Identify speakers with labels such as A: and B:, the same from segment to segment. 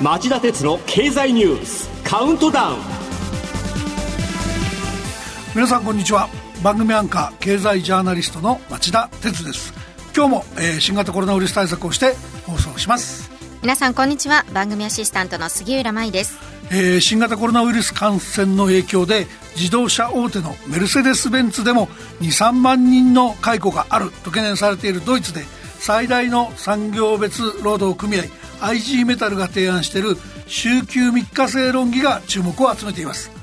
A: 町田鉄の経済ニュースカウントダウン。
B: 皆さんこんにちは。番組アンカー経済ジャーナリストの町田鉄です。今日も、えー、新型コロナウイルス対策をして放送します。
C: 皆さんこんにちは。番組アシスタントの杉浦舞です。
B: えー、新型コロナウイルス感染の影響で自動車大手のメルセデス・ベンツでも23万人の解雇があると懸念されているドイツで最大の産業別労働組合 IG メタルが提案している週休3日制論議が注目を集めています。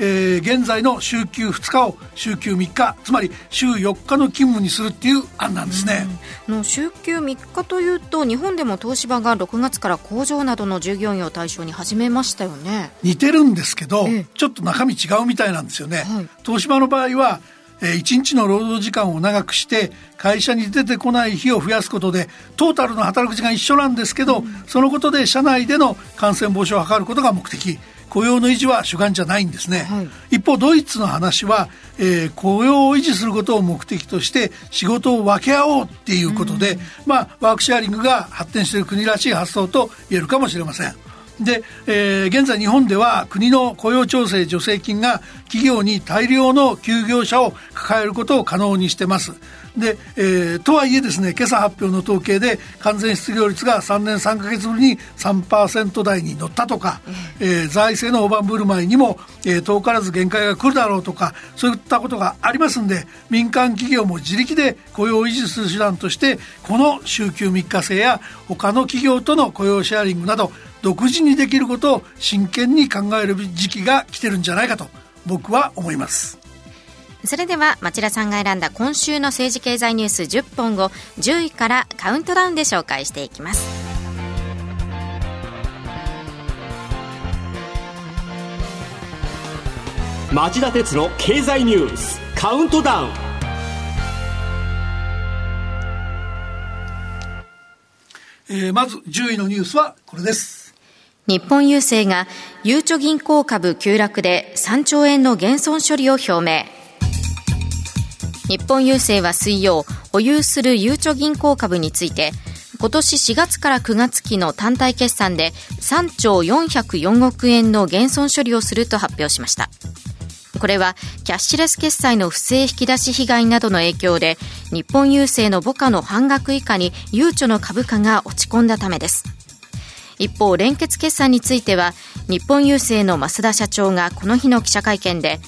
B: えー、現在の週休2日を週休3日つまり週4日の勤務にするっていう案なんですね、
C: の週休3日というと日本でも東芝が6月から工場などの従業員を対象に始めましたよね。
B: 似てるんですけど、ちょっと中身違うみたいなんですよね、はい、東芝の場合はえ1日の労働時間を長くして会社に出てこない日を増やすことでトータルの働く時間一緒なんですけど、うん、そのことで社内での感染防止を図ることが目的。雇用の維持は主眼じゃないんですね、はい、一方ドイツの話は、えー、雇用を維持することを目的として仕事を分け合おうっていうことで、うん、まあワークシェアリングが発展している国らしい発想と言えるかもしれませんで、えー、現在日本では国の雇用調整助成金が企業に大量の休業者を抱えることを可能にしてます。で、えー、とはいえですね今朝発表の統計で完全失業率が3年3か月ぶりに3%台に乗ったとか、えー、財政の大盤振る舞いにも、えー、遠からず限界が来るだろうとかそういったことがありますんで民間企業も自力で雇用を維持する手段としてこの週休3日制や他の企業との雇用シェアリングなど独自にできることを真剣に考える時期が来てるんじゃないかと僕は思います。
C: それでは町田さんが選んだ今週の政治経済ニュース10本を10位からカウントダウンで紹介していきます。
A: 町田鉄の経済ニュースカウントダウン。
B: えー、まず10位のニュースはこれです
C: 日本郵政がゆうちょ銀行株急落で3兆円の減損処理を表明日本郵政は水曜、保有するゆうちょ銀行株について、今年4月から9月期の単体決算で3兆404億円の減損処理をすると発表しました。これはキャッシュレス決済の不正引き出し被害などの影響で日本郵政の母価の半額以下にゆうちょの株価が落ち込んだためです。一方、連結決算については日本郵政の増田社長がこの日の記者会見で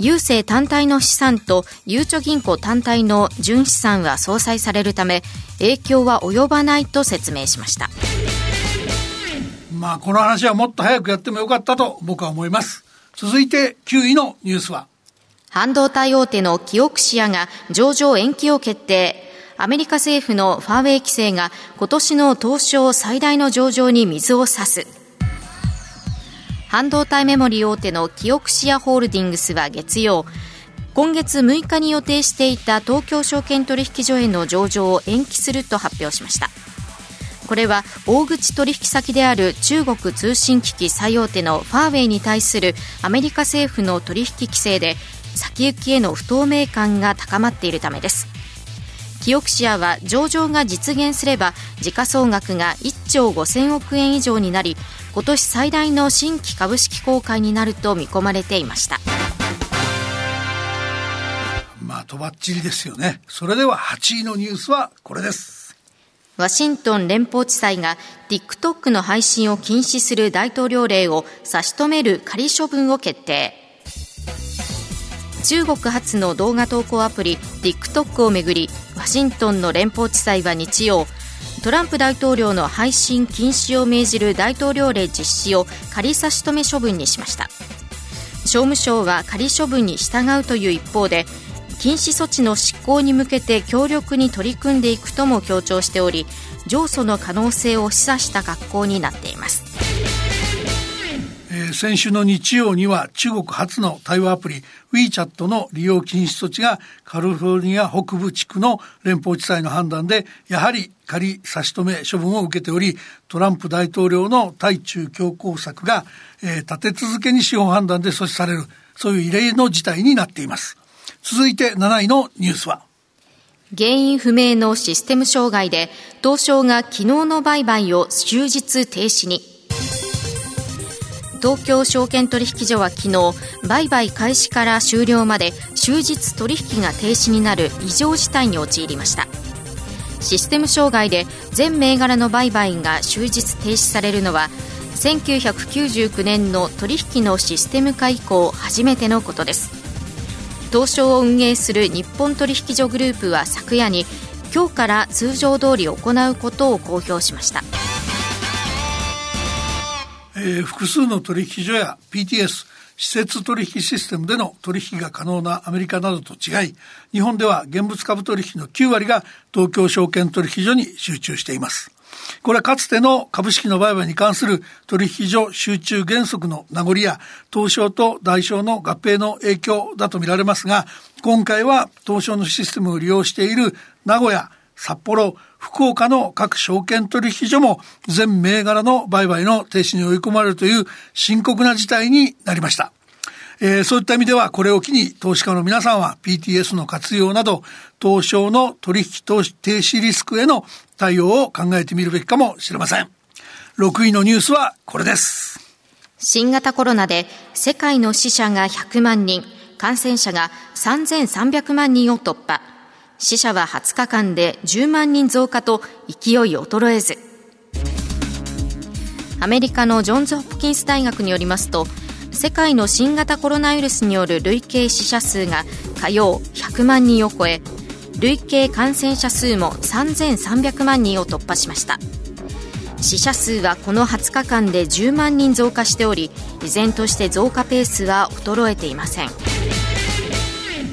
C: 郵政単体の資産とゆうちょ銀行単体の純資産は相殺されるため影響は及ばないと説明しました。
B: まあこの話はもっと早くやってもよかったと僕は思います。続いて9位のニュースは。
C: 半導体大手のキオクシアが上場延期を決定アメリカ政府のファーウェイ規制が今年の東証最大の上場に水を差す。半導体メモリー大手のキオクシアホールディングスは月曜今月6日に予定していた東京証券取引所への上場を延期すると発表しました。これは大口取引先である中国通信機器最大手のファーウェイに対するアメリカ政府の取引規制で先行きへの不透明感が高まっているためです。キオクシアは上場が実現すれば時価総額が1兆5000億円以上になり今年最大の新規株式公開になると見込まれていました。
B: まあとばっちりですよね。それでは8位のニュースはこれです。
C: ワシントン連邦地裁が TikTok の配信を禁止する大統領令を差し止める仮処分を決定中国発の動画投稿アプリ TikTok をめぐりワシントンの連邦地裁は日曜トランプ大統領の配信禁止を命じる大統領令実施を仮差し止め処分にしました。商務省は仮処分に従うという一方で禁止措置の執行に向けて強力に取り組んでいくとも強調しており上訴の可能性を示唆した格好になっています。
B: 先週の日曜には中国初の対話アプリ WeChat の利用禁止措置がカリフォルニア北部地区の連邦地裁の判断でやはり仮差し止め処分を受けておりトランプ大統領の対中強硬策が、えー、立て続けに司法判断で阻止されるそういう異例の事態になっています。続いて7位のニュースは。
C: 原因不明のシステム障害で東証が昨日の売買を終日停止に。東京証券取引所は昨日売買開始から終了まで終日取引が停止になる異常事態に陥りました。システム障害で全銘柄の売買が終日停止されるのは1999年の取引のシステム化以降初めてのことです。東証を運営する日本取引所グループは昨夜に今日から通常通り行うことを公表しました。
B: えー、複数の取引所や PTS 施設取引システムでの取引が可能なアメリカなどと違い日本では現物株取引の9割が東京証券取引所に集中しています。これはかつての株式の売買に関する取引所集中原則の名残や東証と大証の合併の影響だとみられますが今回は東証のシステムを利用している名古屋札幌、福岡の各証券取引所も全銘柄の売買の停止に追い込まれるという深刻な事態になりました。えー、そういった意味ではこれを機に投資家の皆さんは PTS の活用など東証の取引投資停止リスクへの対応を考えてみるべきかもしれません。6位のニュースはこれです。
C: 新型コロナで世界の死者が100万人、感染者が3300万人を突破。死者は20日間で10万人増加と勢い衰えず。アメリカのジョンズ・ホプキンス大学によりますと世界の新型コロナウイルスによる累計死者数が火曜100万人を超え累計感染者数も3300万人を突破しました。死者数はこの20日間で10万人増加しており依然として増加ペースは衰えていません。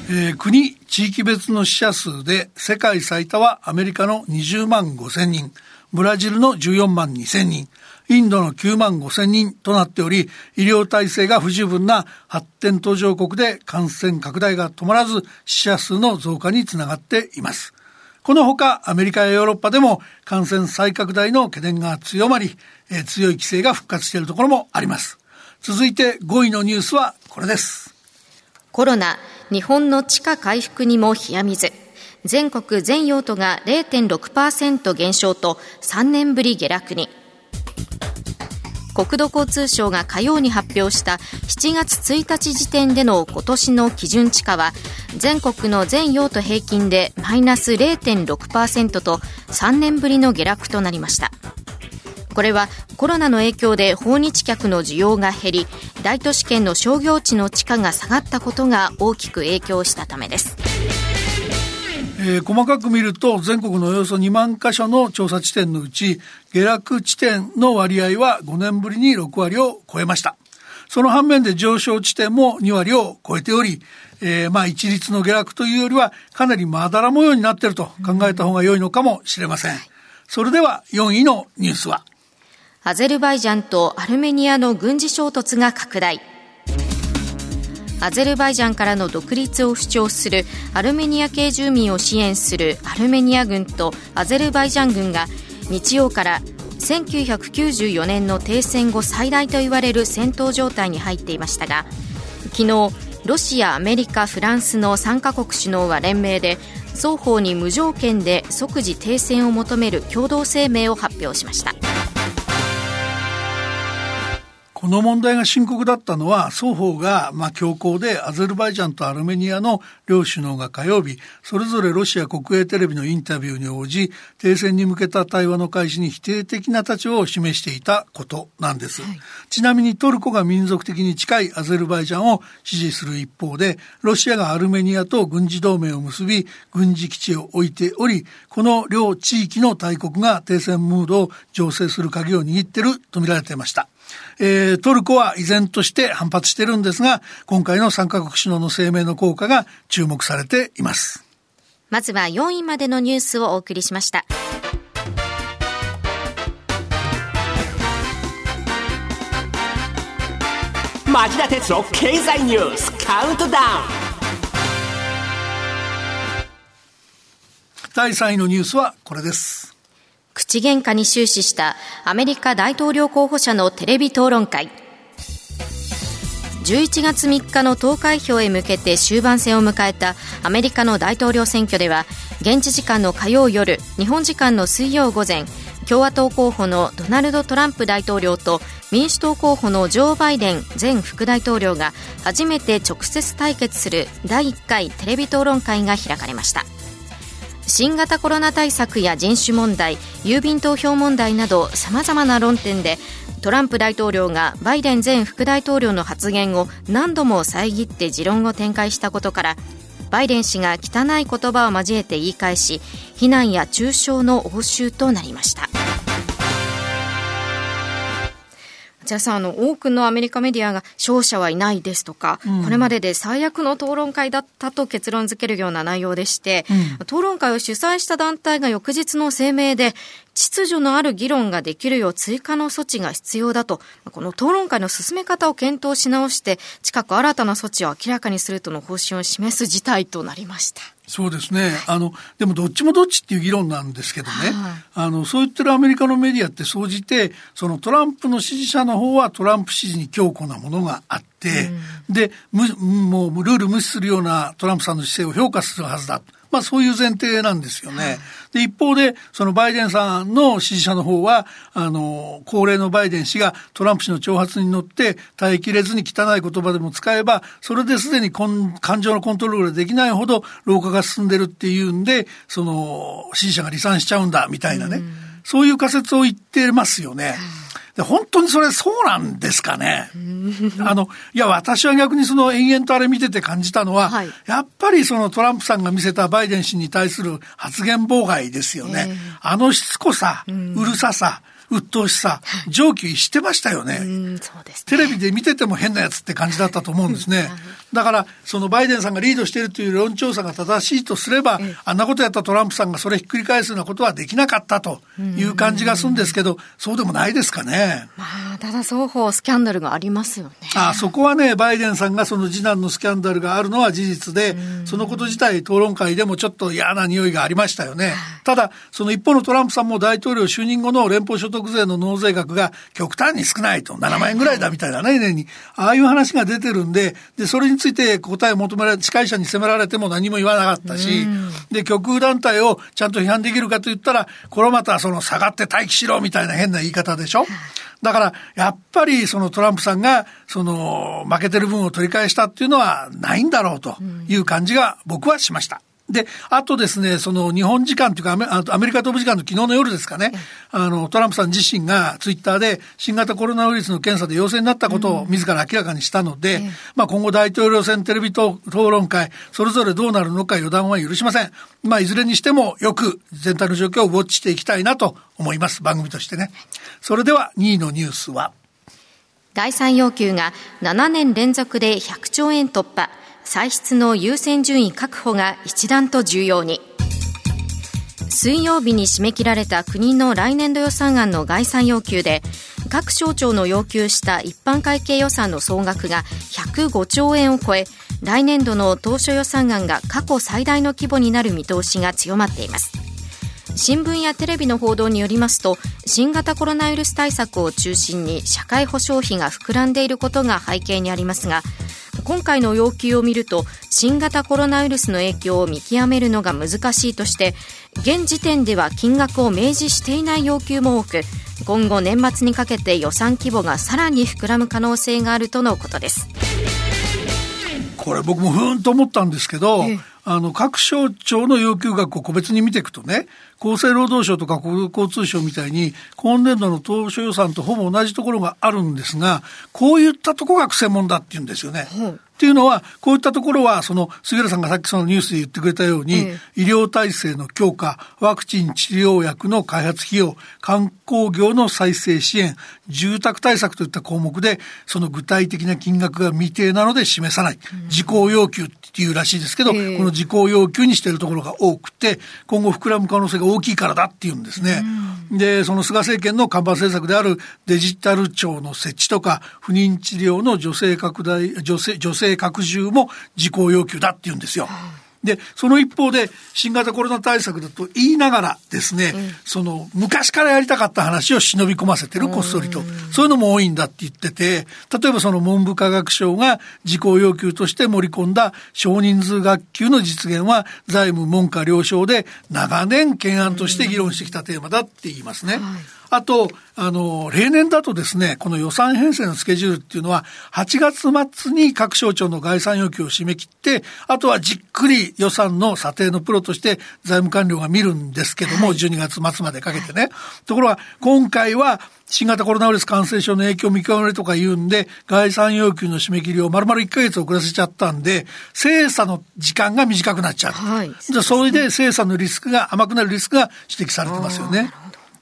B: えー、国、地域別の死者数で世界最多はアメリカの20万5千人、ブラジルの14万2千人、インドの9万5千人となっており、医療体制が不十分な発展途上国で感染拡大が止まらず死者数の増加につながっています。このほかアメリカやヨーロッパでも感染再拡大の懸念が強まり、えー、強い規制が復活しているところもあります。続いて5位のニュースはこれです。
C: コロナ日本の地価回復にも冷や水。全国全用途が0.6%減少と3年ぶり下落に。国土交通省が火曜に発表した7月1日時点での今年の基準地価は全国の全用途平均でマイナス0.6%と3年ぶりの下落となりました。これはコロナの影響で訪日客の需要が減り大都市圏の商業地の地価が下がったことが大きく影響したためです。
B: えー、細かく見ると全国のおよそ2万箇所の調査地点のうち下落地点の割合は5年ぶりに6割を超えました。その反面で上昇地点も2割を超えており、えー、まあ一律の下落というよりはかなりまだら模様になっていると考えた方が良いのかもしれません。それでは4位のニュースは
C: アゼルバイジャンとアルメニアの軍事衝突が拡大アゼルバイジャンからの独立を主張するアルメニア系住民を支援するアルメニア軍とアゼルバイジャン軍が日曜から1994年の停戦後最大といわれる戦闘状態に入っていましたが昨日ロシア、アメリカ、フランスの3カ国首脳は連名で双方に無条件で即時停戦を求める共同声明を発表しました。
B: この問題が深刻だったのは双方がまあ強行でアゼルバイジャンとアルメニアの両首脳が火曜日それぞれロシア国営テレビのインタビューに応じ停戦に向けた対話の開始に否定的な立場を示していたことなんです、はい、ちなみにトルコが民族的に近いアゼルバイジャンを支持する一方でロシアがアルメニアと軍事同盟を結び軍事基地を置いておりこの両地域の大国が停戦ムードを醸成する鍵を握っていると見られていましたえー、トルコは依然として反発してるんですが、今回の3カ国首脳の声明の効果が注目されています。
C: まずは4位までのニュースをお送りしました。
A: 町田鉄の経済ニュースカウントダウン
B: 第3位のニュースはこれです。
C: 口喧嘩に終始したアメリカ大統領候補者のテレビ討論会。11月3日の投開票へ向けて終盤戦を迎えたアメリカの大統領選挙では現地時間の火曜夜日本時間の水曜午前共和党候補のドナルド・トランプ大統領と民主党候補のジョー・バイデン前副大統領が初めて直接対決する第1回テレビ討論会が開かれました。新型コロナ対策や人種問題郵便投票問題などさまざまな論点でトランプ大統領がバイデン前副大統領の発言を何度も遮って持論を展開したことからバイデン氏が汚い言葉を交えて言い返し非難や中傷の応酬となりました。じゃあさ、あの、多くのアメリカメディアが勝者はいないですとか、うん、これまでで最悪の討論会だったと結論付けるような内容でして、うん、討論会を主催した団体が翌日の声明で、秩序のある議論ができるよう追加の措置が必要だと、この討論会の進め方を検討し直して、近く新たな措置を明らかにするとの方針を示す事態となりました。
B: そうですね。あの、でもどっちもどっちっていう議論なんですけどね。はい、あの、そう言ってるアメリカのメディアって総じて、そのトランプの支持者の方はトランプ支持に強固なものがあって、うん、で、もうルール無視するようなトランプさんの姿勢を評価するはずだ。まあそういう前提なんですよね。で、一方で、そのバイデンさんの支持者の方は、あの、高齢のバイデン氏がトランプ氏の挑発に乗って耐えきれずに汚い言葉でも使えば、それですでに感情のコントロールができないほど老化が進んでるっていうんで、その、支持者が離散しちゃうんだ、みたいなね。そういう仮説を言ってますよね。で本当にそれそうなんですかね。あの、いや、私は逆にその延々とあれ見てて感じたのは、はい、やっぱりそのトランプさんが見せたバイデン氏に対する発言妨害ですよね。えー、あのしつこさ、うるささ、鬱陶しさ、上級してましたよね。ねテレビで見てても変なやつって感じだったと思うんですね。だから、そのバイデンさんがリードしているという論調査が正しいとすれば、あんなことやったトランプさんがそれひっくり返すようなことはできなかったという感じがするんですけど、そうでもないですかね。
C: まあ、ただ双方スキャンダルがありますよね。
B: あそこはね、バイデンさんがその次男のスキャンダルがあるのは事実で、そのこと自体討論会でもちょっと嫌な匂いがありましたよね。ただ、その一方のトランプさんも大統領就任後の連邦所得税の納税額が極端に少ないと、7万円ぐらいだみたいなね、年に。ああいう話が出てるんで、で、それについて答えを求められ、司会者に責められても何も言わなかったし、で、極右団体をちゃんと批判できるかと言ったら、これまたその下がって待機しろみたいな変な言い方でしょ。だから、やっぱりそのトランプさんが、その負けてる分を取り返したっていうのはないんだろうという感じが僕はしました。で、あとですね、その日本時間というかアメリカ東部時間の昨日の夜ですかね、あの、トランプさん自身がツイッターで新型コロナウイルスの検査で陽性になったことを自ら明らかにしたので、うん、まあ今後大統領選テレビ討論会、それぞれどうなるのか予断は許しません。まあいずれにしてもよく全体の状況をウォッチしていきたいなと思います。番組としてね。それでは2位のニュースは。
C: 概算要求が7年連続で100兆円突破。歳出の優先順位確保が一段と重要に。水曜日に締め切られた国の来年度予算案の概算要求で各省庁の要求した一般会計予算の総額が105兆円を超え来年度の当初予算案が過去最大の規模になる見通しが強まっています。新聞やテレビの報道によりますと新型コロナウイルス対策を中心に社会保障費が膨らんでいることが背景にありますが今回の要求を見ると新型コロナウイルスの影響を見極めるのが難しいとして現時点では金額を明示していない要求も多く今後年末にかけて予算規模がさらに膨らむ可能性があるとのことです。
B: これ僕もふーんと思ったんですけど、あの各省庁の要求額を個別に見ていくとね厚生労働省とか国土交通省みたいに、今年度の当初予算とほぼ同じところがあるんですが、こういったところが専門だって言うんですよね。うんっていうのは、こういったところは、その、杉浦さんがさっきそのニュースで言ってくれたように、医療体制の強化、ワクチン治療薬の開発費用、観光業の再生支援、住宅対策といった項目で、その具体的な金額が未定なので示さない。事項要求っていうらしいですけど、この事項要求にしているところが多くて、今後膨らむ可能性が大きいからだっていうんですね。で、その菅政権の看板政策であるデジタル庁の設置とか、不妊治療の女性拡大、女性、女性拡充も事項要求だって言うんですよ。で、その一方で、新型コロナ対策だと言いながらですね、うん、その、昔からやりたかった話を忍び込ませてる、こっそりと。そういうのも多いんだって言ってて、例えばその文部科学省が事項要求として盛り込んだ少人数学級の実現は、財務文科両省で長年懸案として議論してきたテーマだって言いますね。はいあと、あの、例年だとですね、この予算編成のスケジュールっていうのは、8月末に各省庁の概算要求を締め切って、あとはじっくり予算の査定のプロとして財務官僚が見るんですけども、はい、12月末までかけてね。ところが、今回は、新型コロナウイルス感染症の影響を見極めるとか言うんで、概算要求の締め切りを丸々1ヶ月遅らせちゃったんで、精査の時間が短くなっちゃう。はい。じゃそれで精査のリスクが、甘くなるリスクが指摘されてますよね。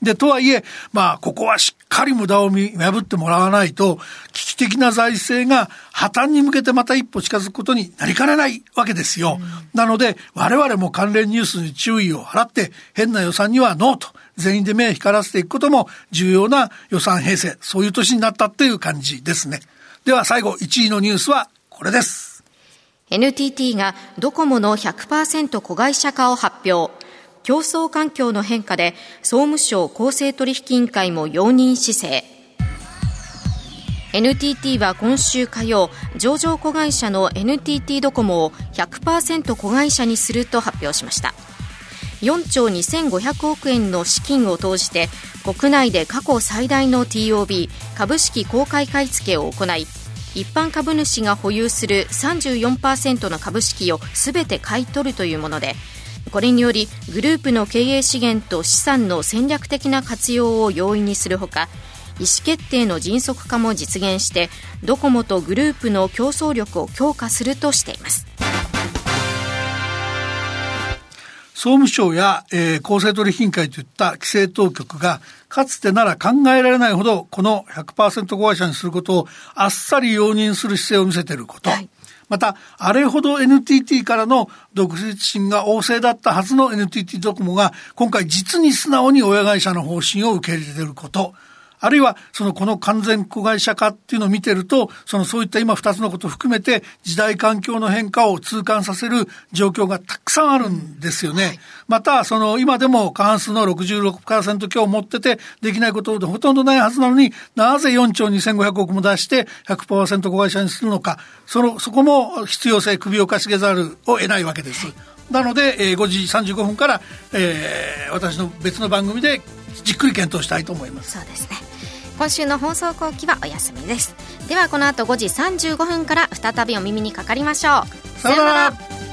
B: で、とはいえ、まあ、ここはしっかり無駄を見破ってもらわないと、危機的な財政が破綻に向けてまた一歩近づくことになりかねないわけですよ。うん、なので、我々も関連ニュースに注意を払って、変な予算にはノーと、全員で目を光らせていくことも重要な予算編成、そういう年になったっていう感じですね。では最後、1位のニュースはこれです。
C: NTT がドコモの100%子会社化を発表。競争環境の変化で総務省公正取引委員会も容認姿勢。NTT は今週火曜上場子会社の NTT ドコモを100%子会社にすると発表しました。4兆2500億円の資金を投じて国内で過去最大の TOB 株式公開買い付けを行い一般株主が保有する34%の株式を全て買い取るというものでこれによりグループの経営資源と資産の戦略的な活用を容易にするほか意思決定の迅速化も実現してドコモとグループの競争力を強化するとしています。
B: 総務省や、えー、公正取引委員会といった規制当局がかつてなら考えられないほどこの100%子会社にすることをあっさり容認する姿勢を見せていること、はいまた、あれほど NTT からの独立心が旺盛だったはずの NTT ドコモが、今回実に素直に親会社の方針を受け入れていること。あるいは、そのこの完全子会社化っていうのを見てると、そのそういった今二つのことを含めて、時代環境の変化を痛感させる状況がたくさんあるんですよね。はい、また、その今でも過半数の66%強を持ってて、できないことでほとんどないはずなのになぜ4兆2500億も出して100%子会社にするのか、その、そこも必要性、首をかしげざるを得ないわけです。なので、えー、5時35分から、えー、私の別の番組でじっくり検討したいと思います。
C: そうですね。今週の放送後期はお休みです。ではこの後5時35分から再びお耳にかかりましょ
B: う。さようなら。